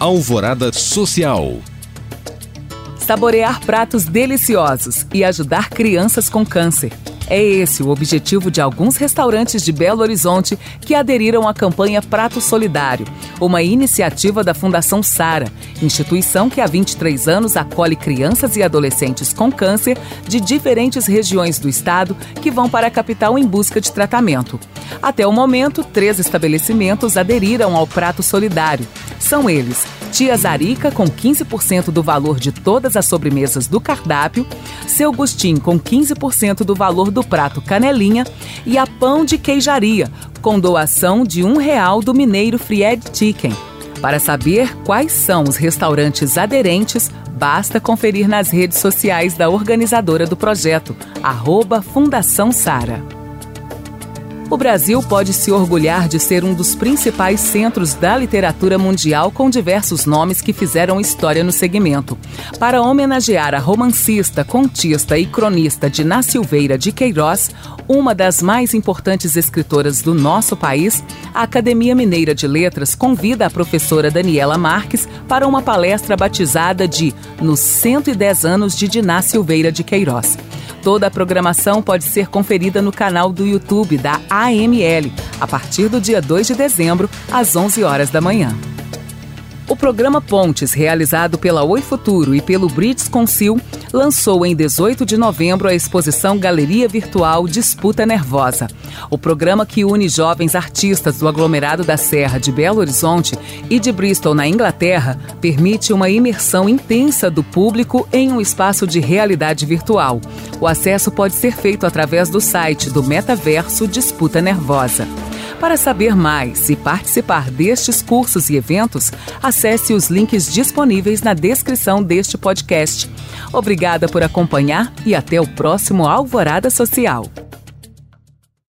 Alvorada Social. Saborear pratos deliciosos e ajudar crianças com câncer. É esse o objetivo de alguns restaurantes de Belo Horizonte que aderiram à campanha Prato Solidário, uma iniciativa da Fundação Sara, instituição que há 23 anos acolhe crianças e adolescentes com câncer de diferentes regiões do estado que vão para a capital em busca de tratamento. Até o momento, três estabelecimentos aderiram ao Prato Solidário. São eles Tia Zarica com 15% do valor de todas as sobremesas do cardápio, Seu Gustim com 15% do valor do prato Canelinha e a Pão de Queijaria, com doação de um real do Mineiro Fried Chicken. Para saber quais são os restaurantes aderentes, basta conferir nas redes sociais da organizadora do projeto, arroba Fundação Sara. O Brasil pode se orgulhar de ser um dos principais centros da literatura mundial com diversos nomes que fizeram história no segmento. Para homenagear a romancista, contista e cronista Dina Silveira de Queiroz, uma das mais importantes escritoras do nosso país, a Academia Mineira de Letras convida a professora Daniela Marques para uma palestra batizada de Nos 110 anos de Diná Silveira de Queiroz. Toda a programação pode ser conferida no canal do YouTube da AML, a partir do dia 2 de dezembro, às 11 horas da manhã. O programa Pontes, realizado pela Oi Futuro e pelo Brits Consil, lançou em 18 de novembro a exposição Galeria Virtual Disputa Nervosa. O programa que une jovens artistas do aglomerado da Serra de Belo Horizonte e de Bristol, na Inglaterra, permite uma imersão intensa do público em um espaço de realidade virtual. O acesso pode ser feito através do site do Metaverso Disputa Nervosa. Para saber mais e participar destes cursos e eventos, acesse os links disponíveis na descrição deste podcast. Obrigada por acompanhar e até o próximo Alvorada Social.